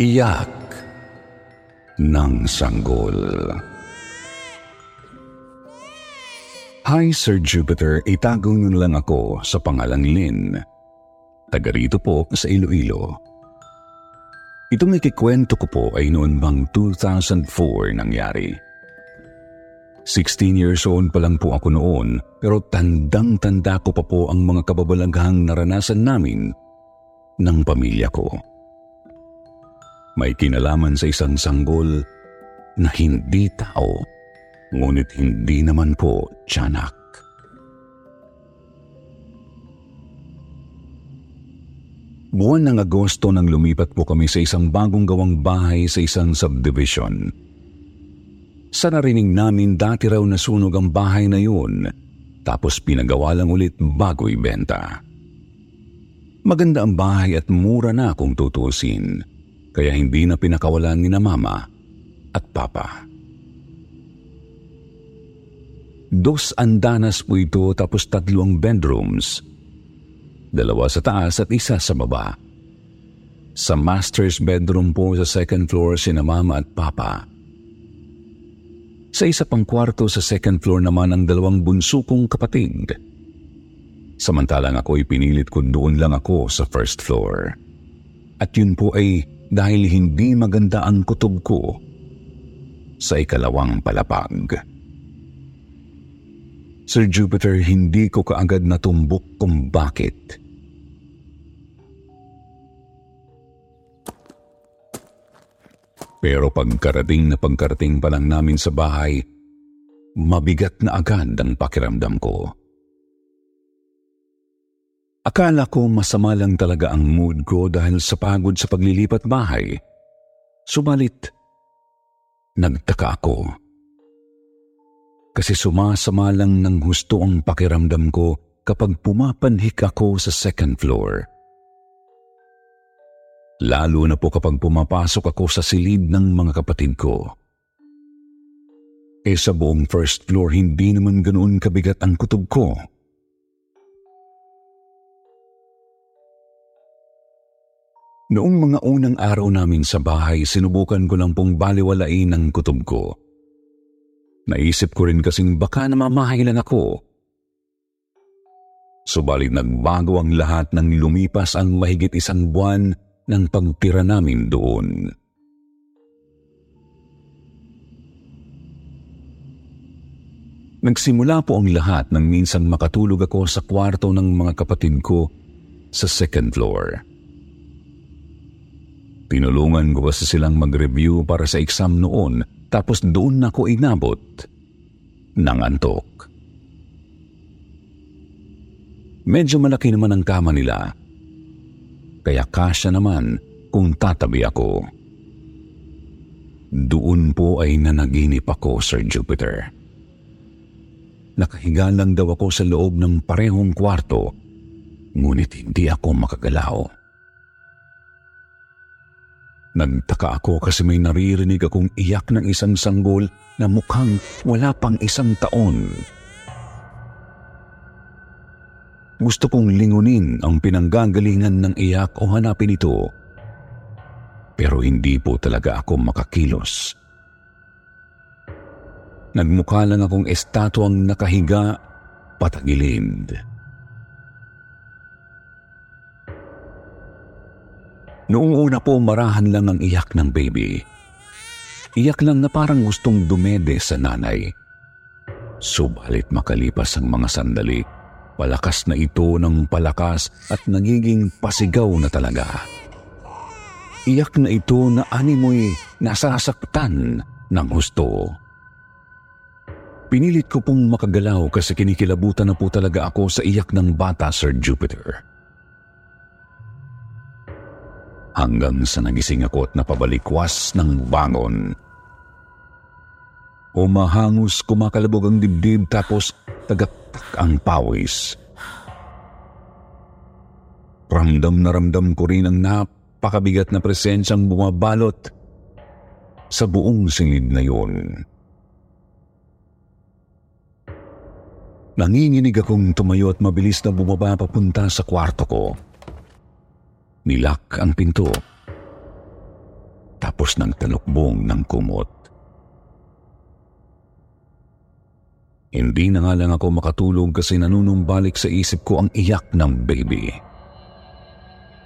Iyak ng sanggol. Hi Sir Jupiter, itago niyo lang ako sa pangalang Lynn. Taga rito po sa Iloilo. Itong ikikwento ko po ay noon bang 2004 nangyari. 16 years old pa lang po ako noon pero tandang-tanda ko pa po ang mga kababalaghang naranasan namin ng pamilya ko. May kinalaman sa isang sanggol na hindi tao, ngunit hindi naman po tiyanak. Buwan ng Agosto nang lumipat po kami sa isang bagong gawang bahay sa isang subdivision. Sa narinig namin dati raw nasunog ang bahay na yun tapos pinagawa lang ulit bago ibenta. Maganda ang bahay at mura na kung tutusin kaya hindi na pinakawalan ni na mama at papa. Dos andanas po ito tapos tatlong bedrooms. Dalawa sa taas at isa sa baba. Sa master's bedroom po sa second floor sina mama at papa. Sa isa pang kwarto sa second floor naman ang dalawang bunso kong kapatid. Samantalang ako ay pinilit ko doon lang ako sa first floor. At yun po ay dahil hindi maganda ang kutob ko sa ikalawang palapag. Sir Jupiter, hindi ko kaagad natumbok kung bakit. Pero pagkarating na pagkarating pa lang namin sa bahay, mabigat na agad ang pakiramdam ko. Akala ko masama lang talaga ang mood ko dahil sa pagod sa paglilipat bahay. Subalit, nagtaka ako kasi sumasama lang ng husto ang pakiramdam ko kapag pumapanhik ako sa second floor. Lalo na po kapag pumapasok ako sa silid ng mga kapatid ko. Eh sa buong first floor, hindi naman ganoon kabigat ang kutob ko. Noong mga unang araw namin sa bahay, sinubukan ko lang pong baliwalain ang kutob ko. Naisip ko rin kasing baka namamahay lang ako. Subalit nagbago ang lahat nang lumipas ang mahigit isang buwan ng pagtira namin doon. Nagsimula po ang lahat nang minsan makatulog ako sa kwarto ng mga kapatid ko sa second floor. Tinulungan ko kasi silang mag-review para sa exam noon tapos doon na ko inabot ng antok. Medyo malaki naman ang kama nila. Kaya kasya naman kung tatabi ako. Doon po ay nanaginip ako, Sir Jupiter. Nakahiga lang daw ako sa loob ng parehong kwarto, ngunit hindi ako makagalaw. Nagtaka ako kasi may naririnig akong iyak ng isang sanggol na mukhang wala pang isang taon. Gusto kong lingunin ang pinanggagalingan ng iyak o hanapin ito. Pero hindi po talaga ako makakilos. Nagmukha lang akong estatwang nakahiga patagilid. Noong una po marahan lang ang iyak ng baby. Iyak lang na parang gustong dumede sa nanay. Subalit makalipas ang mga sandali, palakas na ito ng palakas at nagiging pasigaw na talaga. Iyak na ito na animoy nasasaktan ng husto. Pinilit ko pong makagalaw kasi kinikilabutan na po talaga ako sa iyak ng bata, Sir Jupiter. Hanggang sa nagising ako at napabalikwas ng bangon. Umahangos kumakalabog ang dibdib tapos tagaktak ang pawis. Ramdam na ramdam ko rin ang napakabigat na presensyang bumabalot sa buong singid na yun. Nanginginig akong tumayo at mabilis na bumaba papunta sa kwarto ko. Nilak ang pinto. Tapos nang talukbong ng kumot. Hindi na nga lang ako makatulog kasi nanunumbalik sa isip ko ang iyak ng baby.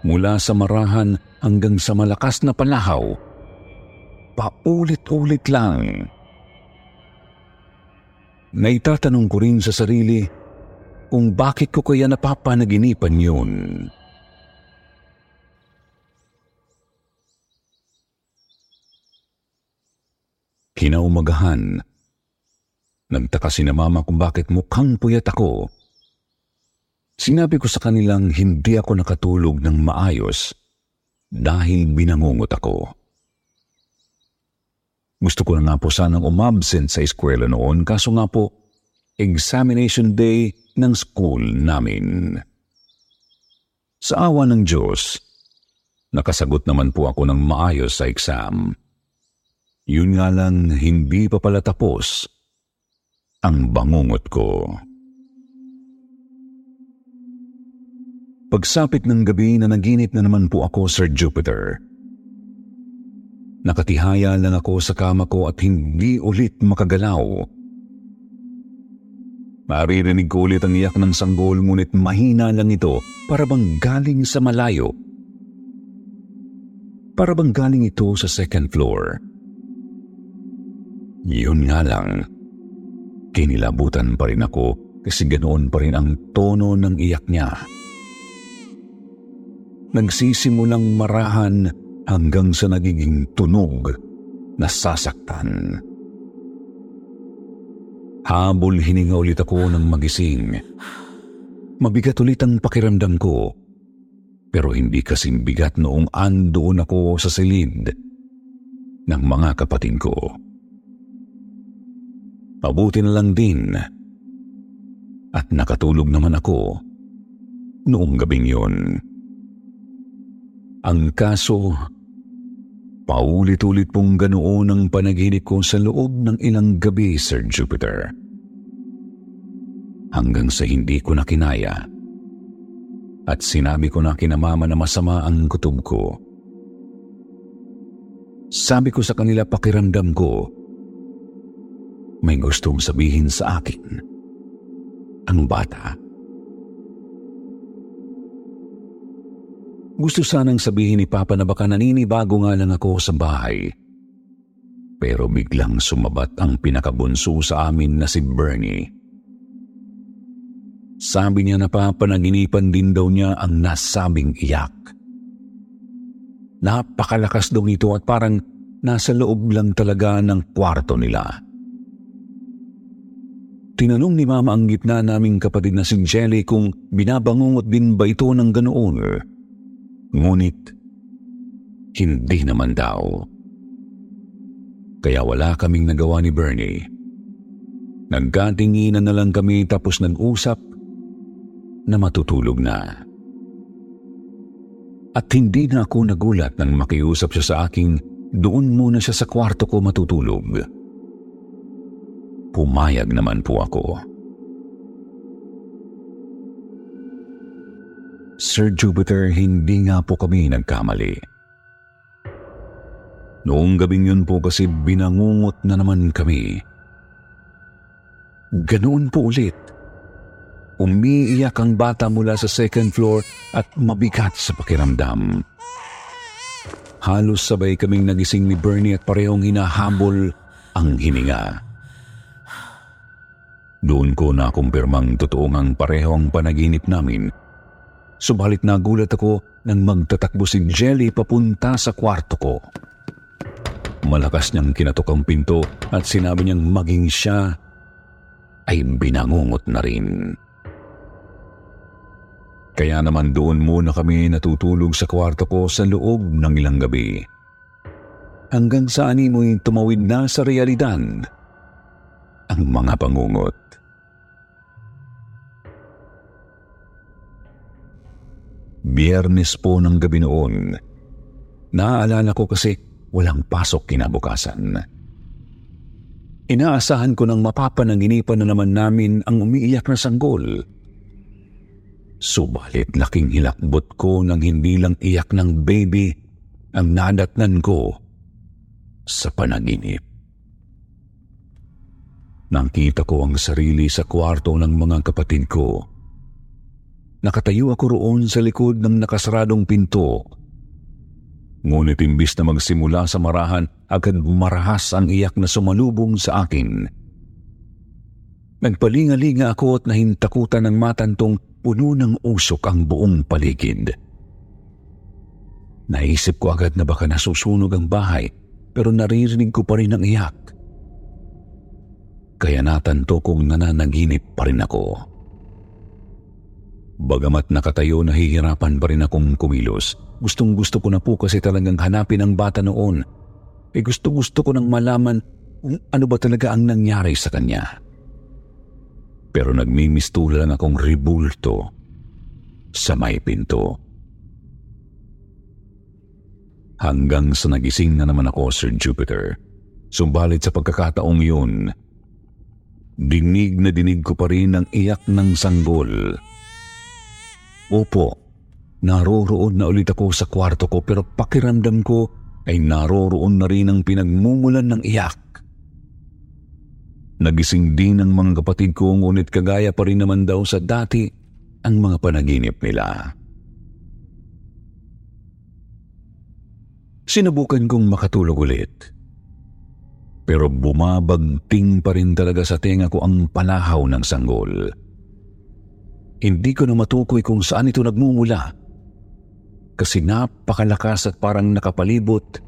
Mula sa marahan hanggang sa malakas na palahaw, paulit-ulit lang Naitatanong ko rin sa sarili kung bakit ko kaya napapanaginipan yun. Kinaumagahan, nagtaka si na mama kung bakit mukhang puyat ako. Sinabi ko sa kanilang hindi ako nakatulog ng maayos dahil binangungot ako. Gusto ko na nga po sanang umabsent sa eskwela noon kaso nga po, examination day ng school namin. Sa awa ng Diyos, nakasagot naman po ako ng maayos sa exam. Yun nga lang, hindi pa pala tapos ang bangungot ko. Pagsapit ng gabi na naginip na naman po ako, Sir Jupiter. Nakatihaya lang ako sa kama ko at hindi ulit makagalaw. Maririnig ko ulit ang iyak ng sanggol ngunit mahina lang ito para bang galing sa malayo. Para bang galing ito sa second floor. Yun nga lang, kinilabutan pa rin ako kasi ganoon pa rin ang tono ng iyak niya. Nagsisimulang marahan hanggang sa nagiging tunog na sasaktan. Habol hininga ulit ako ng magising. Mabigat ulit ang pakiramdam ko, pero hindi kasing bigat noong andoon ako sa silid ng mga kapatid ko. Mabuti na lang din at nakatulog naman ako noong gabing yon. Ang kaso, Paulit-ulit pong ganoon ang panaginip ko sa loob ng ilang gabi, Sir Jupiter. Hanggang sa hindi ko na kinaya at sinabi ko na kinamama na masama ang kutob ko. Sabi ko sa kanila pakiramdam ko, may gustong sabihin sa akin ang bata. Gusto sanang sabihin ni Papa na baka naninibago nga lang ako sa bahay. Pero biglang sumabat ang pinakabunso sa amin na si Bernie. Sabi niya na papanaginipan din daw niya ang nasabing iyak. Napakalakas daw nito at parang nasa loob lang talaga ng kwarto nila. Tinanong ni Mama ang gitna naming kapatid na si Jelly kung binabangungot din ba ito ng ganoon. Ngunit, hindi naman daw. Kaya wala kaming nagawa ni Bernie. Nagkatinginan na lang kami tapos nag-usap na matutulog na. At hindi na ako nagulat nang makiusap siya sa aking doon muna siya sa kwarto ko matutulog. Pumayag naman po ako. Sir Jupiter, hindi nga po kami nagkamali. Noong gabing yun po kasi binangungot na naman kami. Ganoon po ulit. Umiiyak ang bata mula sa second floor at mabigat sa pakiramdam. Halos sabay kaming nagising ni Bernie at parehong hinahabol ang hininga. Doon ko na kumpirmang totoo ngang pareho ang panaginip namin Subalit nagulat ako nang magtatakbo si Jelly papunta sa kwarto ko. Malakas niyang kinatok ang pinto at sinabi niyang maging siya ay binangungot na rin. Kaya naman doon muna kami natutulog sa kwarto ko sa loob ng ilang gabi. Hanggang sa animoy tumawid na sa realidad ang mga pangungot. Biyernes po ng gabi noon. Naaalala ko kasi walang pasok kinabukasan. Inaasahan ko ng mapapananginipan na naman namin ang umiiyak na sanggol. Subalit laking hilakbot ko nang hindi lang iyak ng baby ang nadatnan ko sa panaginip. Nakita ko ang sarili sa kwarto ng mga kapatid ko Nakatayo ako roon sa likod ng nakasaradong pinto. Ngunit imbis na magsimula sa marahan, agad marahas ang iyak na sumalubong sa akin. Nagpalingalinga ako at nahintakutan ng matantong puno ng usok ang buong paligid. Naisip ko agad na baka nasusunog ang bahay pero naririnig ko pa rin ang iyak. Kaya natanto kong nananaginip pa rin ako. Bagamat nakatayo, nahihirapan pa rin akong kumilos. Gustong gusto ko na po kasi talagang hanapin ang bata noon. E gusto gusto ko nang malaman kung ano ba talaga ang nangyari sa kanya. Pero nagmimistula lang akong ribulto sa may pinto. Hanggang sa nagising na naman ako, Sir Jupiter. Sumbalit sa pagkakataong yun, dinig na dinig ko pa rin ang iyak ng sanggol. Opo, naroroon na ulit ako sa kwarto ko pero pakiramdam ko ay naroroon na rin ang pinagmumulan ng iyak. Nagising din ang mga kapatid ko ngunit kagaya pa rin naman daw sa dati ang mga panaginip nila. Sinubukan kong makatulog ulit. Pero bumabagting pa rin talaga sa tenga ko ang palahaw ng sanggol. Hindi ko na matukoy kung saan ito nagmumula kasi napakalakas at parang nakapalibot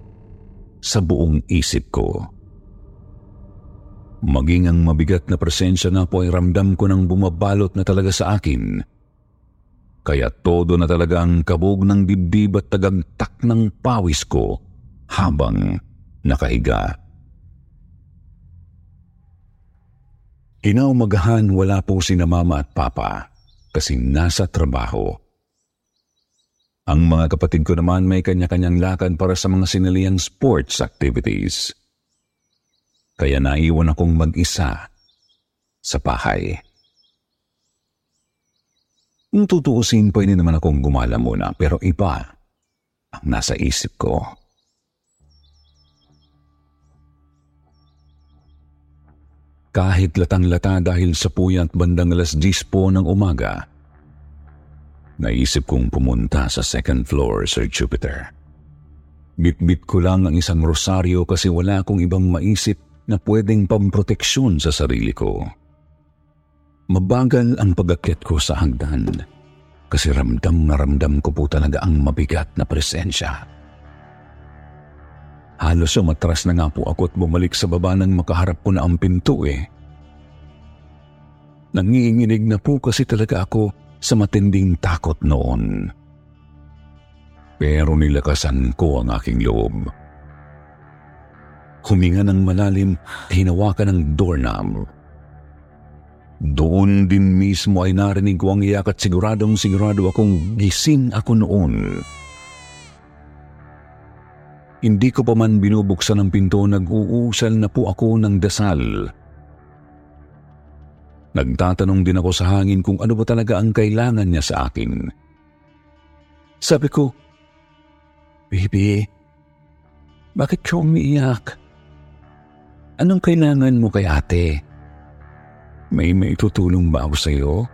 sa buong isip ko. Maging ang mabigat na presensya na po ay ramdam ko nang bumabalot na talaga sa akin. Kaya todo na talaga ang kabog ng dibdib at tagagtak ng pawis ko habang nakahiga. Inaumagahan wala po si na mama at papa kasi nasa trabaho. Ang mga kapatid ko naman may kanya-kanyang lakad para sa mga sinaliang sports activities. Kaya naiwan akong mag-isa sa bahay. Kung tutuusin, pwede naman akong gumala muna pero iba ang nasa isip ko. Kahit latang-lata dahil sa puyat bandang alas 10 po ng umaga, naisip kong pumunta sa second floor, Sir Jupiter. Bitbit ko lang ang isang rosaryo kasi wala akong ibang maisip na pwedeng pamproteksyon sa sarili ko. Mabagal ang pagakyat ko sa hagdan kasi ramdam na ramdam ko po talaga ang mabigat na presensya. Halos umatras na nga po ako at bumalik sa baba nang makaharap ko na ang pinto eh. Nanginginig na po kasi talaga ako sa matinding takot noon. Pero nilakasan ko ang aking loob. Huminga ng malalim, hinawakan ng doorknob. Doon din mismo ay narinig ko ang iyak at siguradong sigurado akong gising ako noon. Hindi ko pa man binubuksan ang pinto, nag-uusal na po ako ng dasal. Nagtatanong din ako sa hangin kung ano ba talaga ang kailangan niya sa akin. Sabi ko, Baby, bakit ka umiiyak? Anong kailangan mo kay ate? May may tutulong ba ako sa iyo?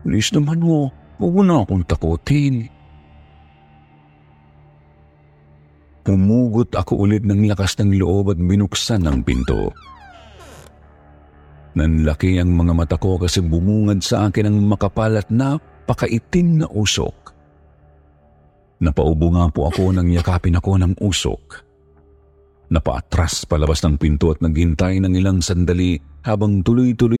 Please naman mo, huwag mo na akong takutin. Pumugot ako ulit ng lakas ng loob at binuksan ang pinto. Nanlaki ang mga mata ko kasi bumungad sa akin ang makapal at napakaitim na usok. Napaubo nga po ako nang yakapin ako ng usok. Napaatras palabas ng pinto at naghintay ng ilang sandali habang tuloy-tuloy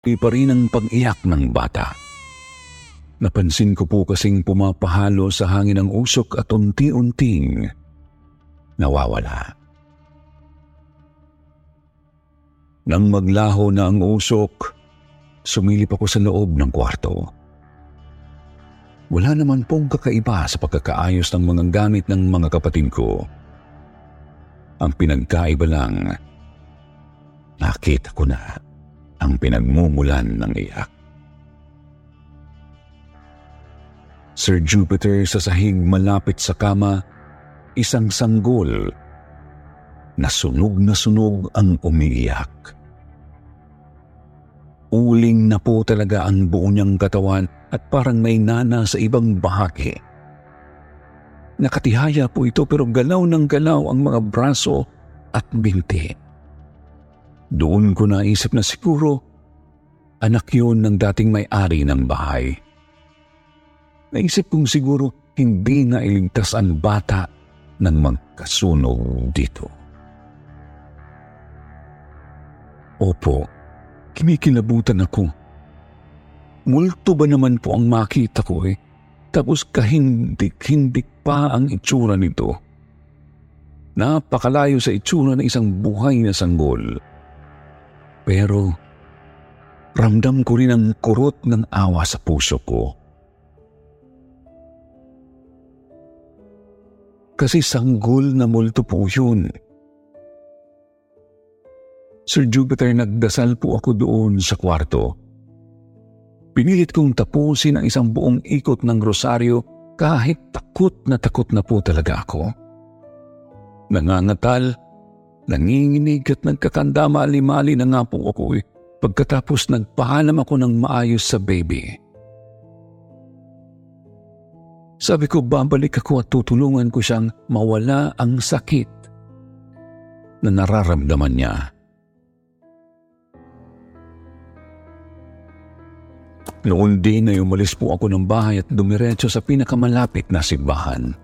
pa rin ang pag-iyak ng bata. Napansin ko po kasing pumapahalo sa hangin ang usok at unti-unting nawawala. Nang maglaho na ang usok, sumilip ako sa loob ng kwarto. Wala naman pong kakaiba sa pagkakaayos ng mga gamit ng mga kapatid ko. Ang pinagkaiba lang, nakita ko na ang pinagmumulan ng iyak. Sir Jupiter sa sahig malapit sa kama, isang sanggol na sunog na sunog ang umiiyak. Uling na po talaga ang buo niyang katawan at parang may nana sa ibang bahagi. Nakatihaya po ito pero galaw ng galaw ang mga braso at binti. Doon ko naisip na siguro anak yun ng dating may-ari ng bahay. Naisip kong siguro hindi na iligtas ang bata ng magkasunog dito. Opo, kinikilabutan ako. Multo ba naman po ang makita ko eh? Tapos kahindik-hindik pa ang itsura nito. Napakalayo sa itsura ng isang buhay na sanggol. Pero ramdam ko rin ang kurot ng awa sa puso ko. Kasi sanggol na multo po yun. Sir Jupiter, nagdasal po ako doon sa kwarto. Pinilit kong tapusin ang isang buong ikot ng rosaryo kahit takot na takot na po talaga ako. Nangangatal Nanginginig at nagkakandama-alimali na nga po ako eh. Pagkatapos nagpaalam ako ng maayos sa baby. Sabi ko babalik ako at tutulungan ko siyang mawala ang sakit na nararamdaman niya. Noon din ay umalis po ako ng bahay at dumiretso sa pinakamalapit na simbahan.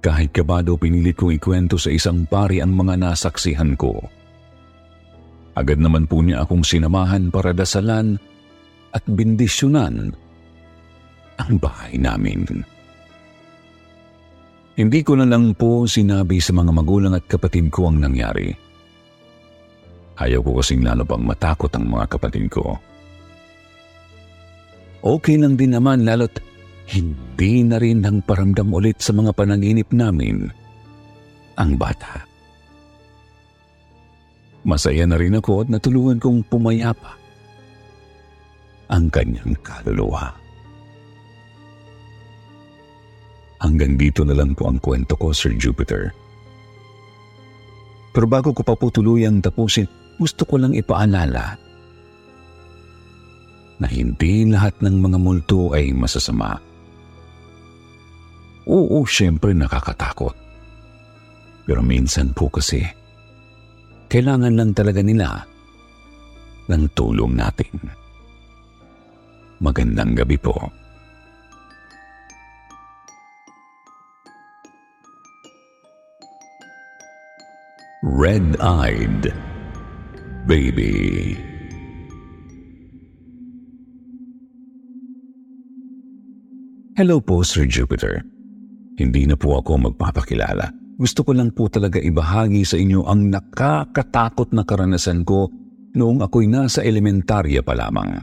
Kahit kabado pinilit kong ikwento sa isang pari ang mga nasaksihan ko. Agad naman po niya akong sinamahan para dasalan at bindisyonan ang bahay namin. Hindi ko na lang po sinabi sa mga magulang at kapatid ko ang nangyari. Ayaw ko kasing lalo pang matakot ang mga kapatid ko. Okay lang din naman lalo't hindi na rin nang paramdam ulit sa mga panaginip namin ang bata. Masaya na rin ako at natulungan kong pumayapa ang kanyang kaluluwa. Hanggang dito na lang po ang kwento ko, Sir Jupiter. Pero bago ko pa po tuluyang tapusin, gusto ko lang ipaalala na hindi lahat ng mga multo ay masasama. Oo, syempre nakakatakot. Pero minsan po kasi, kailangan lang talaga nila ng tulong natin. Magandang gabi po. Red-Eyed Baby Hello po, Sir Jupiter. Hindi na po ako magpapakilala. Gusto ko lang po talaga ibahagi sa inyo ang nakakatakot na karanasan ko noong ako'y nasa elementarya pa lamang.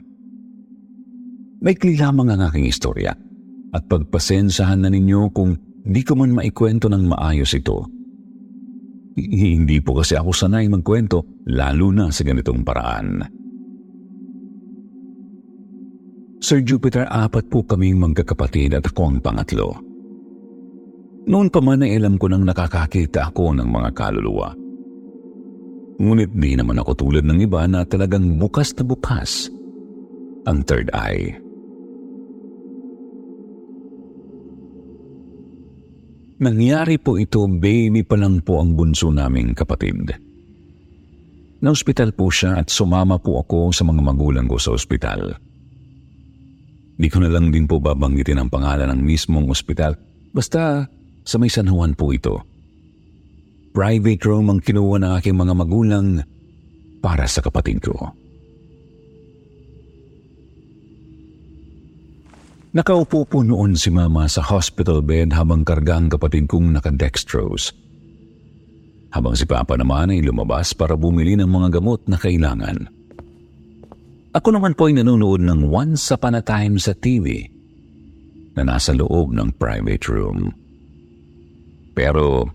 Maikli lamang ang aking istorya at pagpasensahan na ninyo kung di ko man maikwento ng maayos ito. Hindi po kasi ako sanay magkwento lalo na sa ganitong paraan. Sir Jupiter, apat po kaming magkakapatid at ako ang pangatlo. Noon pa man ay alam ko nang nakakakita ako ng mga kaluluwa. Ngunit di naman ako tulad ng iba na talagang bukas na bukas ang third eye. Nangyari po ito, baby pa lang po ang bunso naming kapatid. Na-hospital po siya at sumama po ako sa mga magulang ko sa ospital. Di ko na lang din po babanggitin ang pangalan ng mismong ospital. Basta sa may San Juan po ito. Private room ang kinuha ng aking mga magulang para sa kapatid ko. Nakaupo po noon si mama sa hospital bed habang karga ang kapatid kong nakadextrose. Habang si papa naman ay lumabas para bumili ng mga gamot na kailangan. Ako naman po ay nanonood ng Once Upon a Time sa TV na nasa loob ng private room. Pero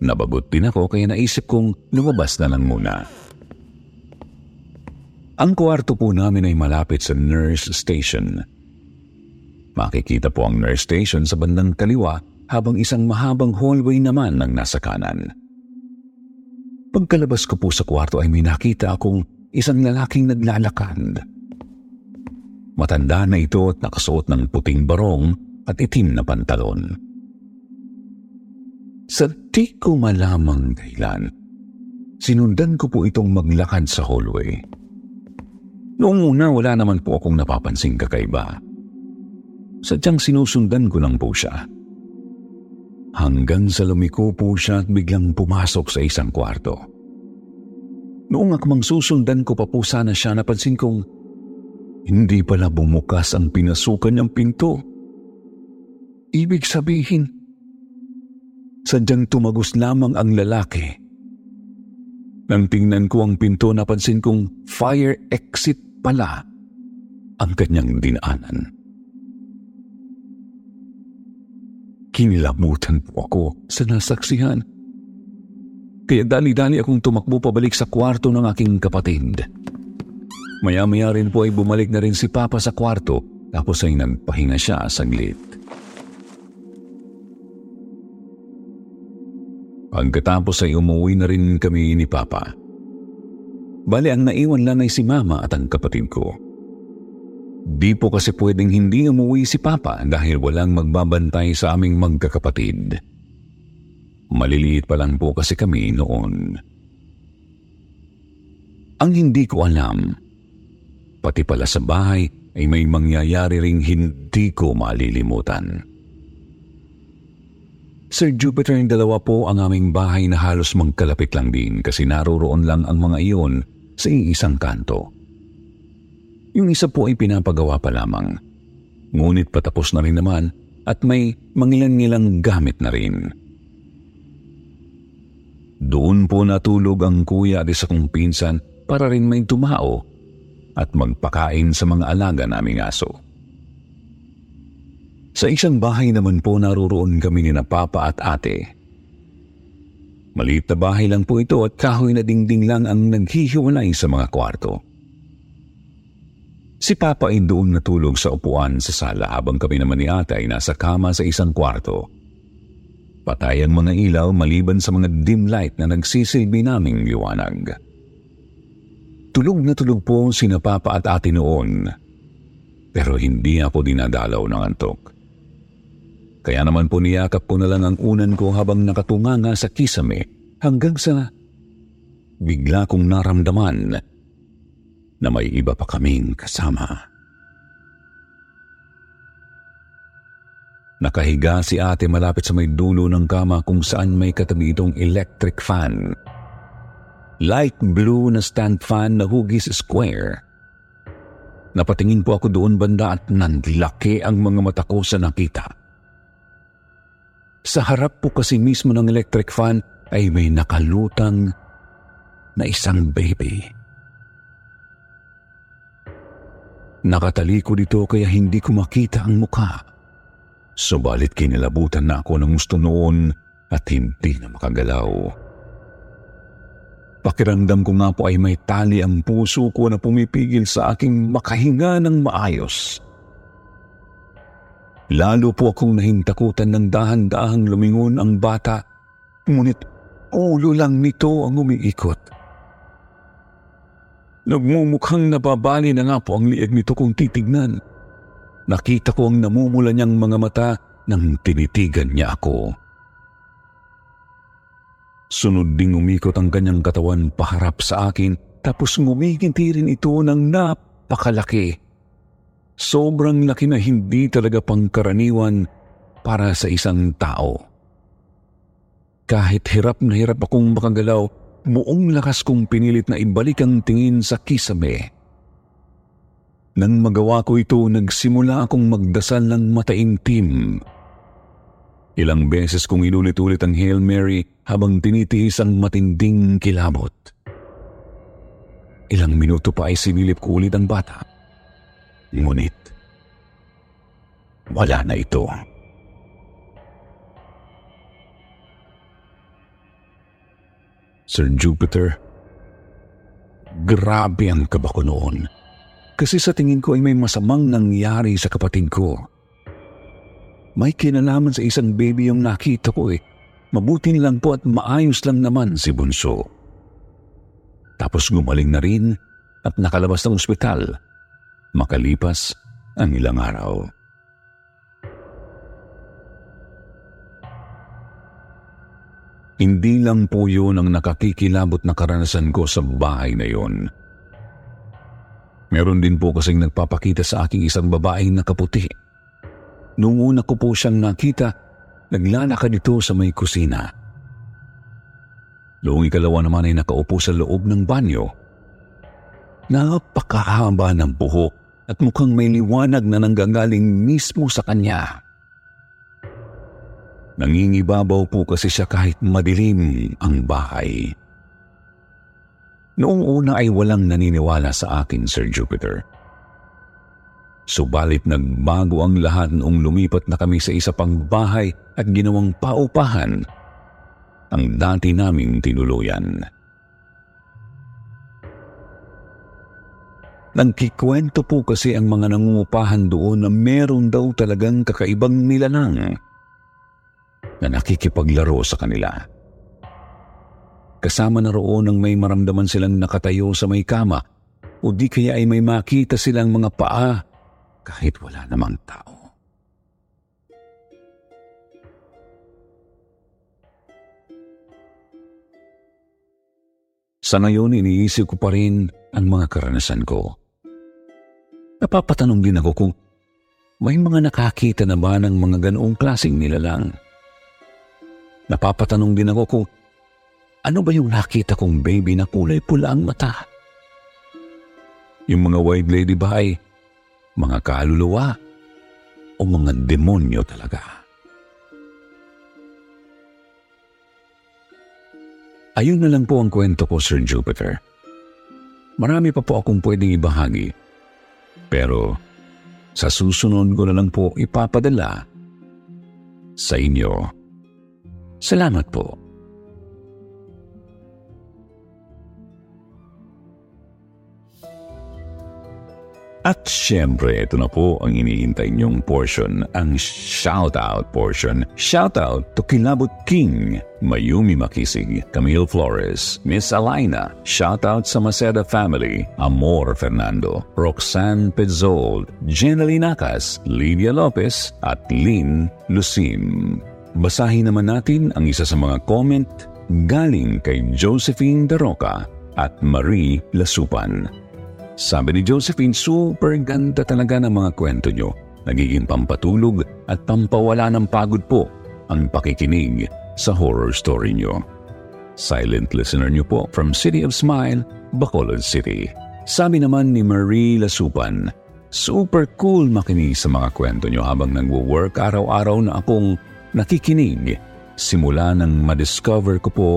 nabagot din ako kaya naisip kong lumabas na lang muna. Ang kwarto po namin ay malapit sa nurse station. Makikita po ang nurse station sa bandang kaliwa habang isang mahabang hallway naman ang nasa kanan. Pagkalabas ko po sa kwarto ay may nakita akong isang lalaking naglalakad. Matanda na ito at nakasuot ng puting barong at itim na pantalon. Sa di ko malamang dahilan, sinundan ko po itong maglakad sa hallway. Noong una wala naman po akong napapansing kakaiba. Sadyang sinusundan ko lang po siya. Hanggang sa lumiko po siya at biglang pumasok sa isang kwarto. Noong akmang susundan ko pa po sana siya, napansin kong hindi pala bumukas ang pinasukan niyang pinto. Ibig sabihin, sadyang tumagos lamang ang lalaki. Nang tingnan ko ang pinto, napansin kong fire exit pala ang kanyang dinaanan. Kinilabutan po ako sa nasaksihan kaya dali-dali akong tumakbo pabalik sa kwarto ng aking kapatid. Maya-maya rin po ay bumalik na rin si Papa sa kwarto tapos ay nagpahinga siya saglit. Pagkatapos ay umuwi na rin kami ni Papa. Bale ang naiwan lang ay si Mama at ang kapatid ko. Di po kasi pwedeng hindi umuwi si Papa dahil walang magbabantay sa aming magkakapatid. Maliliit pa lang po kasi kami noon. Ang hindi ko alam, pati pala sa bahay ay may mangyayari ring hindi ko malilimutan. Sir Jupiter, yung dalawa po ang aming bahay na halos magkalapit lang din kasi naroroon lang ang mga iyon sa isang kanto. Yung isa po ay pinapagawa pa lamang. Ngunit patapos na rin naman at may mangilan-ngilang gamit na rin. Doon po natulog ang kuya at isa kong pinsan para rin may tumao at magpakain sa mga alaga naming aso. Sa isang bahay naman po naruroon kami ni na papa at ate. Maliit na bahay lang po ito at kahoy na dingding lang ang naghihiwalay sa mga kwarto. Si Papa ay doon natulog sa upuan sa sala habang kami naman ni ate ay nasa kama sa isang kwarto. Patay ang mga ilaw maliban sa mga dim light na nagsisilbi naming liwanag. Tulog na tulog po si Papa at ate noon. Pero hindi ako dinadalaw ng antok. Kaya naman po niyakap ko na lang ang unan ko habang nakatunganga sa kisame hanggang sa bigla kong naramdaman na may iba pa kaming kasama. Nakahiga si ate malapit sa may dulo ng kama kung saan may katabi itong electric fan. Light blue na stand fan na hugis square. Napatingin po ako doon banda at nandlaki ang mga mata ko sa nakita. Sa harap po kasi mismo ng electric fan ay may nakalutang na isang baby. Nakataliko dito kaya hindi ko makita ang mukha. Subalit kinilabutan na ako ng gusto noon at hindi na makagalaw. Pakiramdam ko nga po ay may tali ang puso ko na pumipigil sa aking makahinga ng maayos. Lalo po akong nahintakutan ng dahan-dahang lumingon ang bata, ngunit ulo lang nito ang umiikot. Nagmumukhang nababali na nga po ang lieg nito kung titignan. Nakita ko ang namumula niyang mga mata nang tinitigan niya ako. Sunod ding umikot ang kanyang katawan paharap sa akin tapos ngumiginti rin ito ng napakalaki. Sobrang laki na hindi talaga pangkaraniwan para sa isang tao. Kahit hirap na hirap akong makagalaw, buong lakas kong pinilit na ibalik ang tingin sa kisame. Nang magawa ko ito, nagsimula akong magdasal ng mataimtim. Ilang beses kong inulit-ulit ang Hail Mary habang tinitiis ang matinding kilabot. Ilang minuto pa ay sinilip ko ulit ang bata. Ngunit, wala na ito. Sir Jupiter, grabe ang kaba ko noon. Kasi sa tingin ko ay may masamang nangyari sa kapatid ko. May kinalaman sa isang baby yung nakita ko eh. Mabuti lang po at maayos lang naman si Bunso. Tapos gumaling na rin at nakalabas ng ospital. Makalipas ang ilang araw. Hindi lang po yun ang nakakikilabot na karanasan ko sa bahay na yun. Meron din po kasing nagpapakita sa aking isang babaeng nakaputi Noong una ko po siyang nakita, naglalakad ito sa may kusina. Noong ikalawa naman ay nakaupo sa loob ng banyo. Napakahaba ng buhok at mukhang may liwanag na nanggagaling mismo sa kanya. Nangingibabaw po kasi siya kahit madilim ang bahay. Noong una ay walang naniniwala sa akin, Sir Jupiter. Subalit nagbago ang lahat noong lumipat na kami sa isa pang bahay at ginawang paupahan ang dati naming tinuluyan. Nagkikwento po kasi ang mga nangungupahan doon na meron daw talagang kakaibang nilalang na nakikipaglaro sa kanila. Kasama na roon ang may maramdaman silang nakatayo sa may kama o di kaya ay may makita silang mga paa kahit wala namang tao. Sa ngayon, iniisip ko pa rin ang mga karanasan ko. Napapatanong din ako kung may mga nakakita na ba ng mga ganoong klaseng nilalang. Napapatanong din ako kung ano ba yung nakita kong baby na kulay pula ang mata? Yung mga white lady ba ay mga kaluluwa o mga demonyo talaga. Ayun na lang po ang kwento ko, Sir Jupiter. Marami pa po akong pwedeng ibahagi. Pero sa susunod ko na lang po ipapadala sa inyo. Salamat po. At syempre, ito na po ang iniintay niyong portion, ang shoutout portion. Shoutout to Kilabot King, Mayumi Makisig, Camille Flores, Miss Alina, shoutout sa Maceda family, Amor Fernando, Roxanne Pezzold, Jenny Nacas, Lydia Lopez, at Lynn Lucim. Basahin naman natin ang isa sa mga comment galing kay Josephine Daroca at Marie Lasupan. Sabi ni Josephine, super ganda talaga ng mga kwento nyo. Nagiging pampatulog at pampawala ng pagod po ang pakikinig sa horror story nyo. Silent listener nyo po from City of Smile, Bacolod City. Sabi naman ni Marie Lasupan, Super cool makinig sa mga kwento nyo habang nagwo-work araw-araw na akong nakikinig simula nang madiscover ko po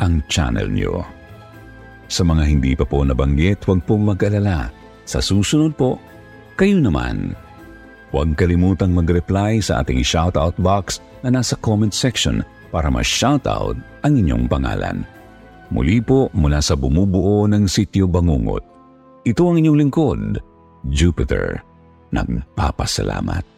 ang channel nyo. Sa mga hindi pa po nabanggit, huwag pong mag-alala. Sa susunod po, kayo naman. Huwag kalimutang mag-reply sa ating shoutout box na nasa comment section para ma-shoutout ang inyong pangalan. Muli po mula sa bumubuo ng Sityo Bangungot. Ito ang inyong lingkod, Jupiter. Nagpapasalamat.